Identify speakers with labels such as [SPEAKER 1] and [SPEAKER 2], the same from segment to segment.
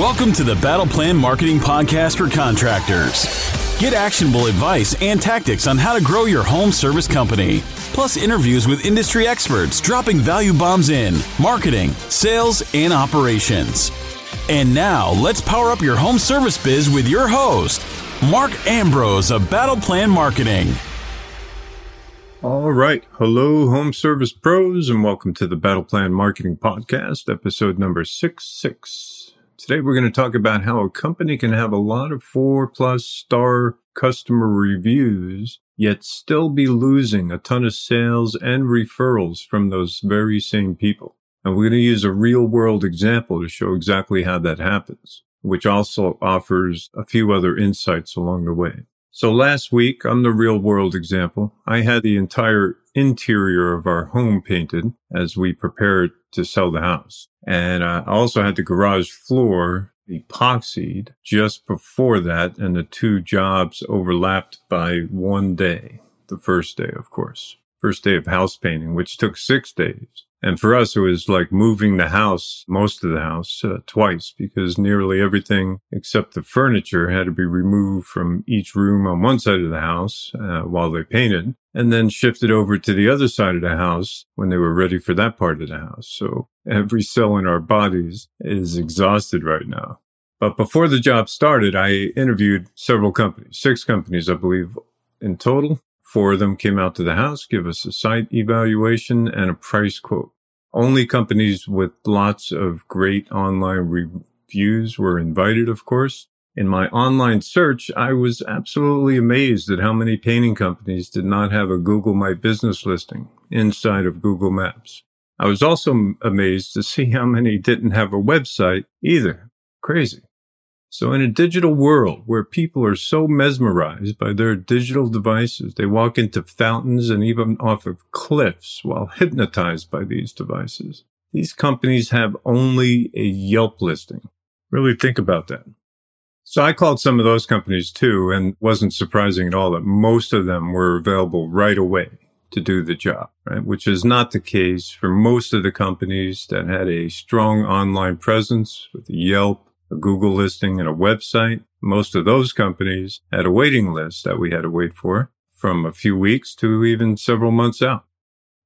[SPEAKER 1] Welcome to the Battle Plan Marketing Podcast for contractors. Get actionable advice and tactics on how to grow your home service company, plus interviews with industry experts dropping value bombs in marketing, sales, and operations. And now, let's power up your home service biz with your host, Mark Ambrose of Battle Plan Marketing.
[SPEAKER 2] All right. Hello, home service pros, and welcome to the Battle Plan Marketing Podcast, episode number 66. Today we're going to talk about how a company can have a lot of four plus star customer reviews, yet still be losing a ton of sales and referrals from those very same people. And we're going to use a real world example to show exactly how that happens, which also offers a few other insights along the way. So last week on the real world example, I had the entire interior of our home painted as we prepared to sell the house. And I also had the garage floor epoxied just before that. And the two jobs overlapped by one day, the first day, of course, first day of house painting, which took six days. And for us, it was like moving the house, most of the house, uh, twice because nearly everything except the furniture had to be removed from each room on one side of the house uh, while they painted and then shifted over to the other side of the house when they were ready for that part of the house. So every cell in our bodies is exhausted right now. But before the job started, I interviewed several companies, six companies, I believe, in total. Four of them came out to the house, give us a site evaluation and a price quote. Only companies with lots of great online reviews were invited, of course. In my online search, I was absolutely amazed at how many painting companies did not have a Google My Business listing inside of Google Maps. I was also amazed to see how many didn't have a website either. Crazy. So in a digital world where people are so mesmerized by their digital devices, they walk into fountains and even off of cliffs while hypnotized by these devices. These companies have only a Yelp listing. Really think about that. So I called some of those companies too, and wasn't surprising at all that most of them were available right away to do the job, right? Which is not the case for most of the companies that had a strong online presence with Yelp a Google listing and a website. Most of those companies had a waiting list that we had to wait for from a few weeks to even several months out.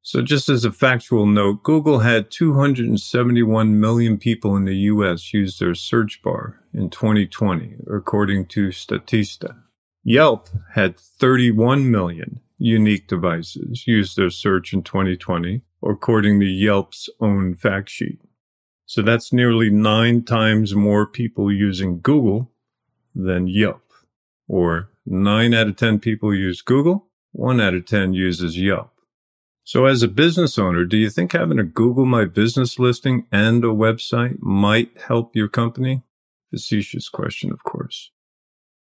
[SPEAKER 2] So just as a factual note, Google had 271 million people in the US use their search bar in 2020, according to Statista. Yelp had 31 million unique devices use their search in 2020, according to Yelp's own fact sheet. So that's nearly nine times more people using Google than Yelp. Or nine out of 10 people use Google, one out of 10 uses Yelp. So as a business owner, do you think having a Google My Business listing and a website might help your company? Facetious question, of course.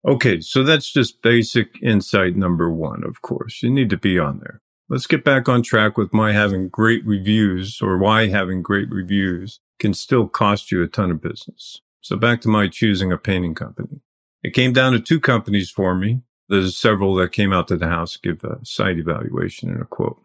[SPEAKER 2] Okay, so that's just basic insight number one, of course. You need to be on there. Let's get back on track with my having great reviews or why having great reviews can still cost you a ton of business. So back to my choosing a painting company. It came down to two companies for me. There's several that came out to the house to give a site evaluation and a quote.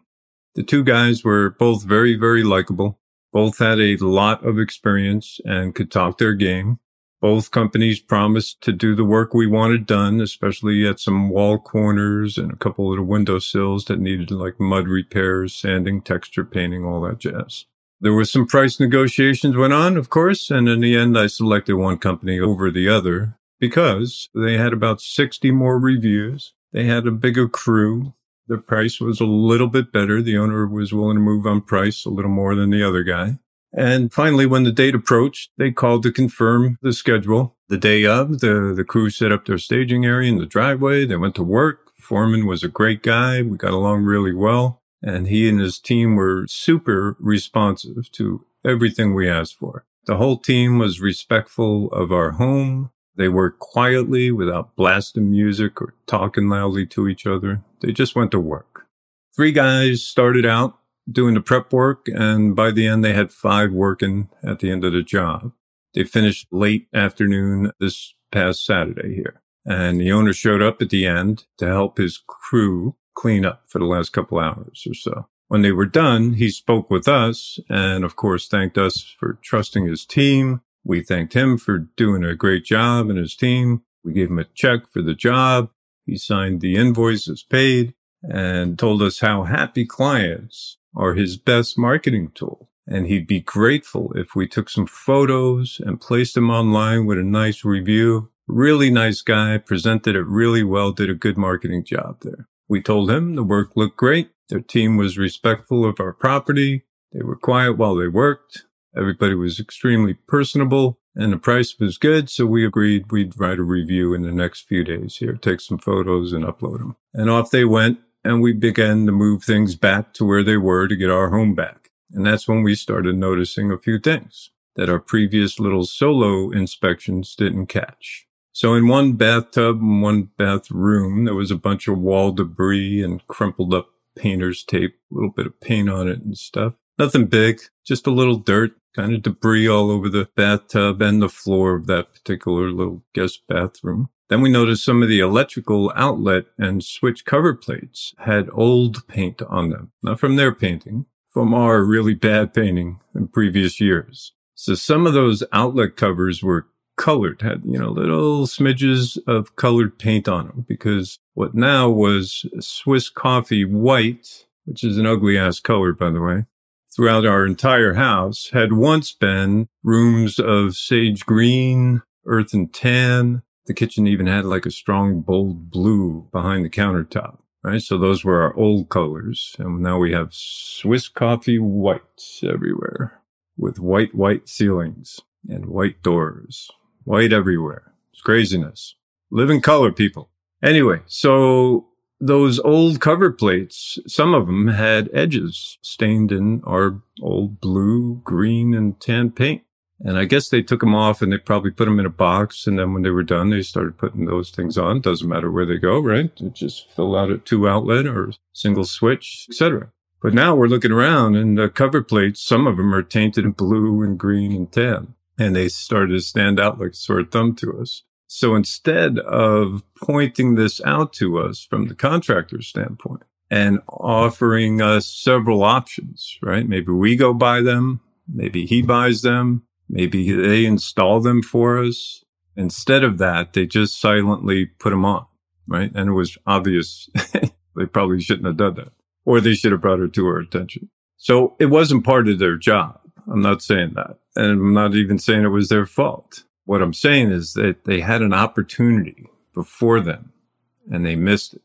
[SPEAKER 2] The two guys were both very, very likable. Both had a lot of experience and could talk their game. Both companies promised to do the work we wanted done, especially at some wall corners and a couple of the window sills that needed like mud repairs, sanding, texture painting, all that jazz. There was some price negotiations went on, of course, and in the end, I selected one company over the other because they had about 60 more reviews. They had a bigger crew. The price was a little bit better. The owner was willing to move on price a little more than the other guy. And finally, when the date approached, they called to confirm the schedule. The day of, the, the crew set up their staging area in the driveway. They went to work. Foreman was a great guy. We got along really well. And he and his team were super responsive to everything we asked for. The whole team was respectful of our home. They worked quietly without blasting music or talking loudly to each other. They just went to work. Three guys started out doing the prep work, and by the end, they had five working at the end of the job. They finished late afternoon this past Saturday here. And the owner showed up at the end to help his crew clean up for the last couple hours or so. When they were done, he spoke with us and of course thanked us for trusting his team. We thanked him for doing a great job and his team. We gave him a check for the job. He signed the invoice invoices paid and told us how happy clients are his best marketing tool. And he'd be grateful if we took some photos and placed them online with a nice review. Really nice guy, presented it really well, did a good marketing job there. We told him the work looked great. Their team was respectful of our property. They were quiet while they worked. Everybody was extremely personable and the price was good. So we agreed we'd write a review in the next few days here, take some photos and upload them. And off they went. And we began to move things back to where they were to get our home back. And that's when we started noticing a few things that our previous little solo inspections didn't catch. So in one bathtub and one bathroom, there was a bunch of wall debris and crumpled up painter's tape, a little bit of paint on it and stuff. Nothing big, just a little dirt, kind of debris all over the bathtub and the floor of that particular little guest bathroom. Then we noticed some of the electrical outlet and switch cover plates had old paint on them, not from their painting, from our really bad painting in previous years. So some of those outlet covers were colored, had, you know, little smidges of colored paint on them because what now was Swiss coffee white, which is an ugly ass color, by the way, throughout our entire house had once been rooms of sage green, earth and tan. The kitchen even had like a strong, bold blue behind the countertop. Right. So those were our old colors. And now we have Swiss coffee white everywhere with white, white ceilings and white doors, white everywhere. It's craziness. Live in color, people. Anyway, so those old cover plates, some of them had edges stained in our old blue, green, and tan paint. And I guess they took them off and they probably put them in a box. And then when they were done, they started putting those things on. Doesn't matter where they go, right? It just fill out a two outlet or single switch, etc. But now we're looking around and the cover plates, some of them are tainted in blue and green and tan. And they started to stand out like a sore thumb to us. So instead of pointing this out to us from the contractor's standpoint and offering us several options, right? Maybe we go buy them. Maybe he buys them. Maybe they install them for us. Instead of that, they just silently put them on, right? And it was obvious they probably shouldn't have done that or they should have brought it to our attention. So it wasn't part of their job. I'm not saying that. And I'm not even saying it was their fault. What I'm saying is that they had an opportunity before them and they missed it.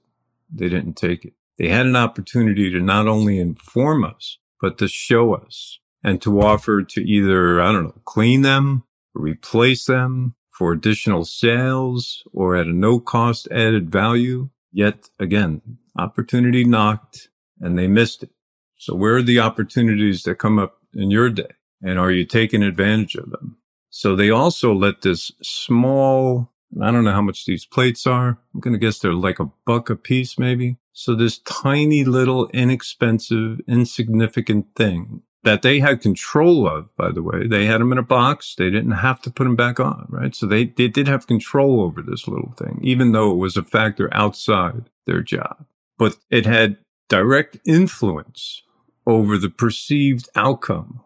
[SPEAKER 2] They didn't take it. They had an opportunity to not only inform us, but to show us and to offer to either, I don't know, clean them, replace them for additional sales or at a no cost added value. Yet again, opportunity knocked and they missed it. So where are the opportunities that come up in your day? And are you taking advantage of them? So they also let this small, I don't know how much these plates are. I'm going to guess they're like a buck a piece, maybe. So this tiny little inexpensive, insignificant thing that they had control of, by the way. They had them in a box. They didn't have to put them back on, right? So they, they did have control over this little thing, even though it was a factor outside their job. But it had direct influence over the perceived outcome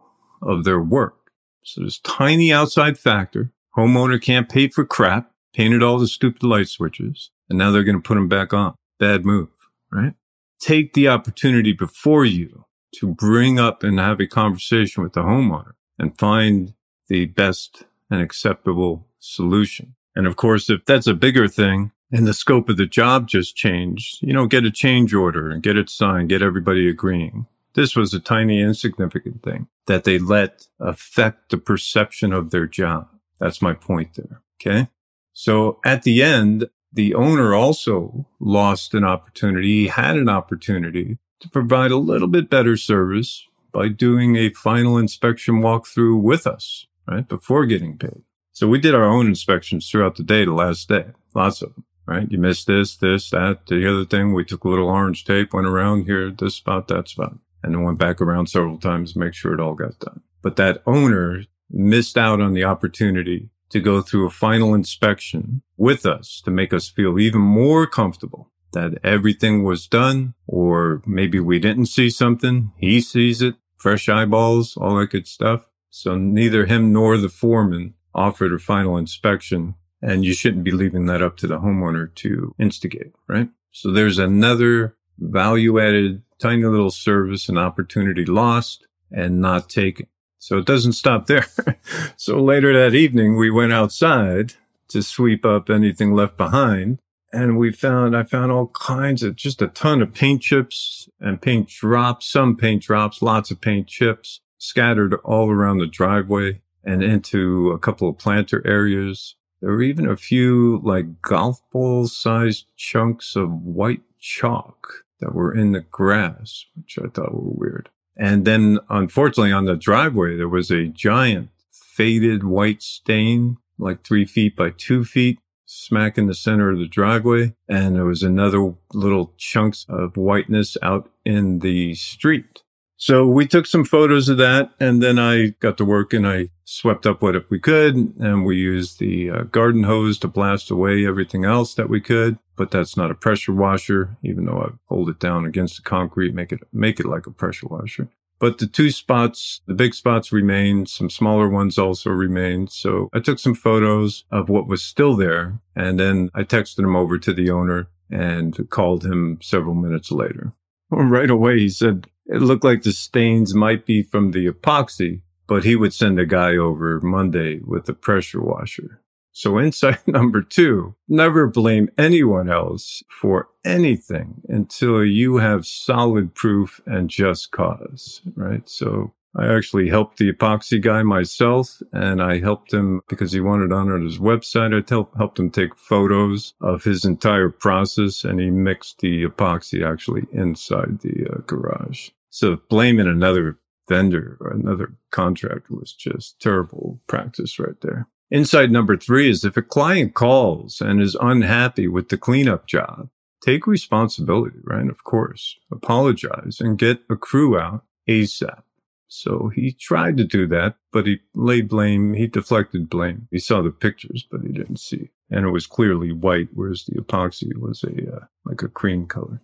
[SPEAKER 2] of their work. So this tiny outside factor, homeowner can't pay for crap, painted all the stupid light switches, and now they're going to put them back on. Bad move, right? Take the opportunity before you to bring up and have a conversation with the homeowner and find the best and acceptable solution. And of course, if that's a bigger thing and the scope of the job just changed, you know, get a change order and get it signed, get everybody agreeing. This was a tiny, insignificant thing that they let affect the perception of their job. That's my point there. Okay. So at the end, the owner also lost an opportunity. He had an opportunity to provide a little bit better service by doing a final inspection walkthrough with us, right? Before getting paid. So we did our own inspections throughout the day, the last day, lots of them, right? You missed this, this, that, the other thing. We took a little orange tape, went around here, this spot, that spot and then went back around several times to make sure it all got done. But that owner missed out on the opportunity to go through a final inspection with us to make us feel even more comfortable that everything was done, or maybe we didn't see something. He sees it, fresh eyeballs, all that good stuff. So neither him nor the foreman offered a final inspection and you shouldn't be leaving that up to the homeowner to instigate, right? So there's another value added tiny little service and opportunity lost and not taken. So it doesn't stop there. so later that evening, we went outside to sweep up anything left behind. And we found, I found all kinds of just a ton of paint chips and paint drops, some paint drops, lots of paint chips scattered all around the driveway and into a couple of planter areas. There were even a few like golf ball sized chunks of white chalk that were in the grass, which I thought were weird. And then unfortunately on the driveway, there was a giant faded white stain, like three feet by two feet, smack in the center of the driveway. And there was another little chunks of whiteness out in the street. So we took some photos of that and then I got to work and I swept up what if we could and we used the uh, garden hose to blast away everything else that we could. But that's not a pressure washer, even though I hold it down against the concrete, make it, make it like a pressure washer. But the two spots, the big spots remained, some smaller ones also remained. So I took some photos of what was still there and then I texted him over to the owner and called him several minutes later. Right away, he said, it looked like the stains might be from the epoxy, but he would send a guy over Monday with a pressure washer. So insight number two, never blame anyone else for anything until you have solid proof and just cause, right? So I actually helped the epoxy guy myself and I helped him because he wanted on his website. I helped him take photos of his entire process and he mixed the epoxy actually inside the uh, garage. So blaming another vendor or another contractor was just terrible practice right there. Insight number three is if a client calls and is unhappy with the cleanup job, take responsibility, right? Of course, apologize and get a crew out ASAP. So he tried to do that, but he laid blame. He deflected blame. He saw the pictures, but he didn't see. And it was clearly white, whereas the epoxy was a, uh, like a cream color.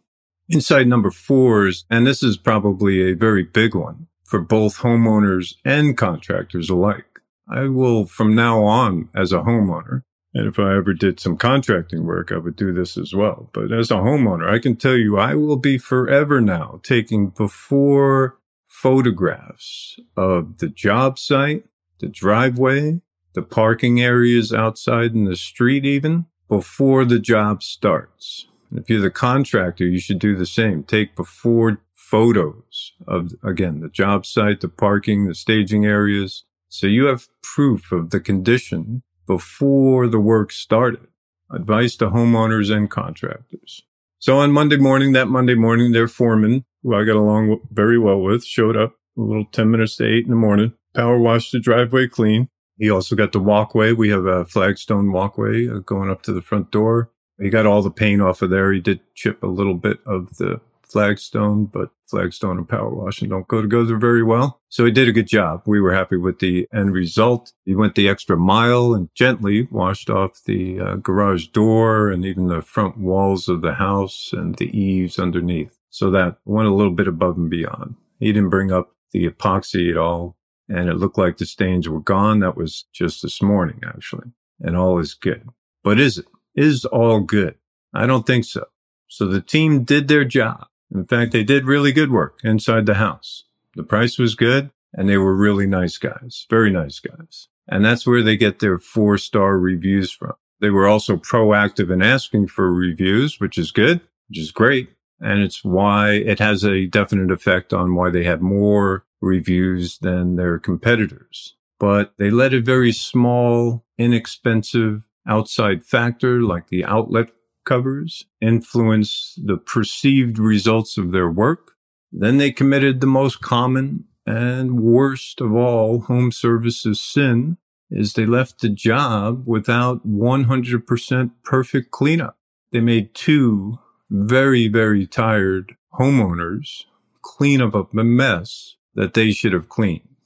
[SPEAKER 2] Insight number four is, and this is probably a very big one for both homeowners and contractors alike. I will from now on as a homeowner, and if I ever did some contracting work, I would do this as well. But as a homeowner, I can tell you I will be forever now taking before photographs of the job site, the driveway, the parking areas outside in the street even before the job starts. If you're the contractor, you should do the same. Take before photos of, again, the job site, the parking, the staging areas. So you have proof of the condition before the work started. Advice to homeowners and contractors. So on Monday morning, that Monday morning, their foreman, who I got along very well with, showed up a little 10 minutes to eight in the morning, power washed the driveway clean. He also got the walkway. We have a flagstone walkway uh, going up to the front door. He got all the paint off of there. He did chip a little bit of the flagstone, but flagstone and power washing don't go together very well. So he did a good job. We were happy with the end result. He went the extra mile and gently washed off the uh, garage door and even the front walls of the house and the eaves underneath. So that went a little bit above and beyond. He didn't bring up the epoxy at all. And it looked like the stains were gone. That was just this morning, actually. And all is good. But is it? is all good? I don't think so. So the team did their job. In fact, they did really good work inside the house. The price was good and they were really nice guys, very nice guys. And that's where they get their four star reviews from. They were also proactive in asking for reviews, which is good, which is great. And it's why it has a definite effect on why they have more reviews than their competitors. But they let a very small, inexpensive outside factor like the outlet covers influence the perceived results of their work. Then they committed the most common and worst of all home services sin is they left the job without 100% perfect cleanup. They made two very, very tired homeowners clean up a mess that they should have cleaned,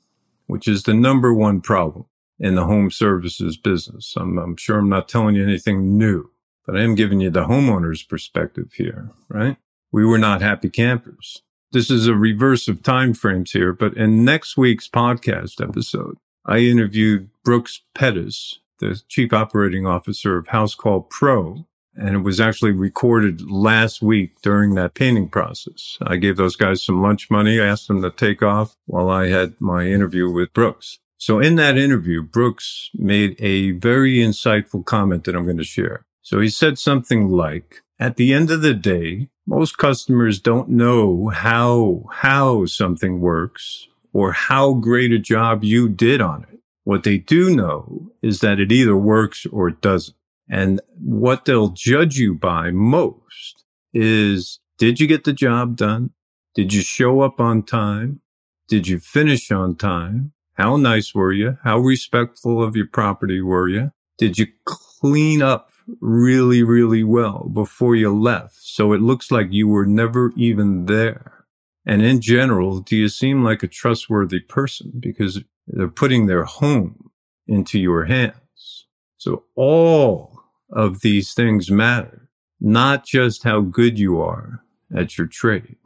[SPEAKER 2] which is the number one problem in the home services business. I'm, I'm sure I'm not telling you anything new, but I am giving you the homeowner's perspective here, right? We were not happy campers. This is a reverse of time frames here, but in next week's podcast episode, I interviewed Brooks Pettis, the chief operating officer of Housecall Pro, and it was actually recorded last week during that painting process. I gave those guys some lunch money, I asked them to take off while I had my interview with Brooks. So in that interview, Brooks made a very insightful comment that I'm going to share. So he said something like, at the end of the day, most customers don't know how, how something works or how great a job you did on it. What they do know is that it either works or it doesn't. And what they'll judge you by most is, did you get the job done? Did you show up on time? Did you finish on time? How nice were you? How respectful of your property were you? Did you clean up really, really well before you left? So it looks like you were never even there. And in general, do you seem like a trustworthy person because they're putting their home into your hands? So all of these things matter, not just how good you are at your trade.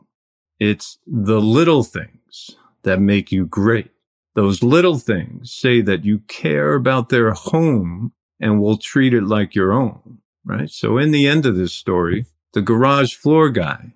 [SPEAKER 2] It's the little things that make you great. Those little things say that you care about their home and will treat it like your own, right? So in the end of this story, the garage floor guy,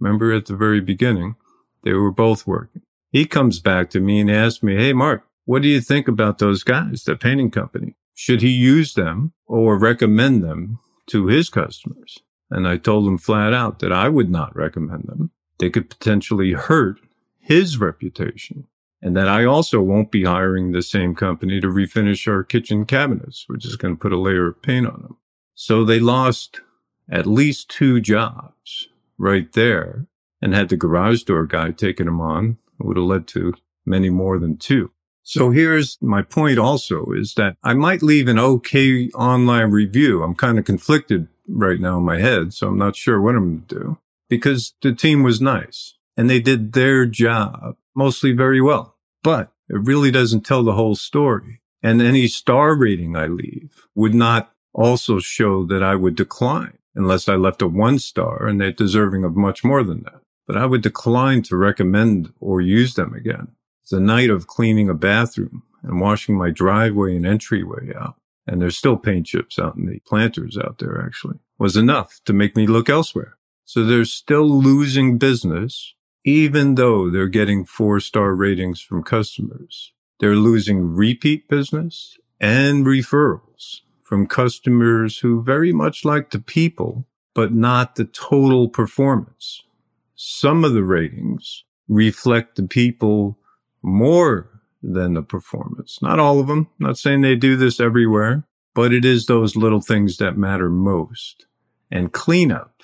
[SPEAKER 2] remember at the very beginning, they were both working. He comes back to me and asks me, Hey, Mark, what do you think about those guys, the painting company? Should he use them or recommend them to his customers? And I told him flat out that I would not recommend them. They could potentially hurt his reputation and that I also won't be hiring the same company to refinish our kitchen cabinets. We're just going to put a layer of paint on them. So they lost at least two jobs right there and had the garage door guy taking them on. It would have led to many more than two. So here's my point also is that I might leave an okay online review. I'm kind of conflicted right now in my head, so I'm not sure what I'm going to do because the team was nice and they did their job mostly very well, but it really doesn't tell the whole story. And any star rating I leave would not also show that I would decline unless I left a one star and they're deserving of much more than that. But I would decline to recommend or use them again. The night of cleaning a bathroom and washing my driveway and entryway out, and there's still paint chips out in the planters out there actually, was enough to make me look elsewhere. So they're still losing business even though they're getting four star ratings from customers. They're losing repeat business and referrals from customers who very much like the people, but not the total performance. Some of the ratings reflect the people more than the performance. Not all of them. Not saying they do this everywhere, but it is those little things that matter most. And cleanup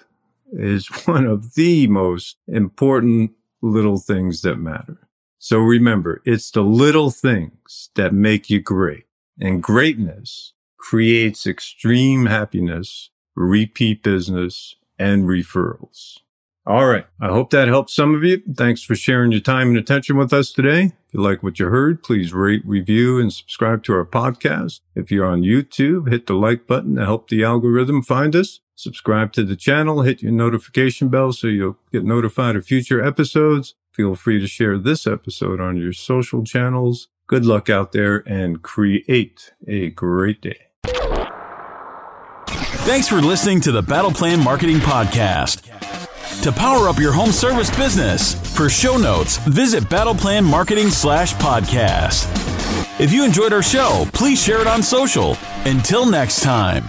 [SPEAKER 2] is one of the most important little things that matter. So remember, it's the little things that make you great and greatness creates extreme happiness, repeat business and referrals. All right. I hope that helps some of you. Thanks for sharing your time and attention with us today. If you like what you heard, please rate, review, and subscribe to our podcast. If you're on YouTube, hit the like button to help the algorithm find us. Subscribe to the channel, hit your notification bell so you'll get notified of future episodes. Feel free to share this episode on your social channels. Good luck out there and create a great day.
[SPEAKER 1] Thanks for listening to the Battle Plan Marketing Podcast. To power up your home service business, for show notes, visit Battle Plan Marketing slash podcast. If you enjoyed our show, please share it on social. Until next time.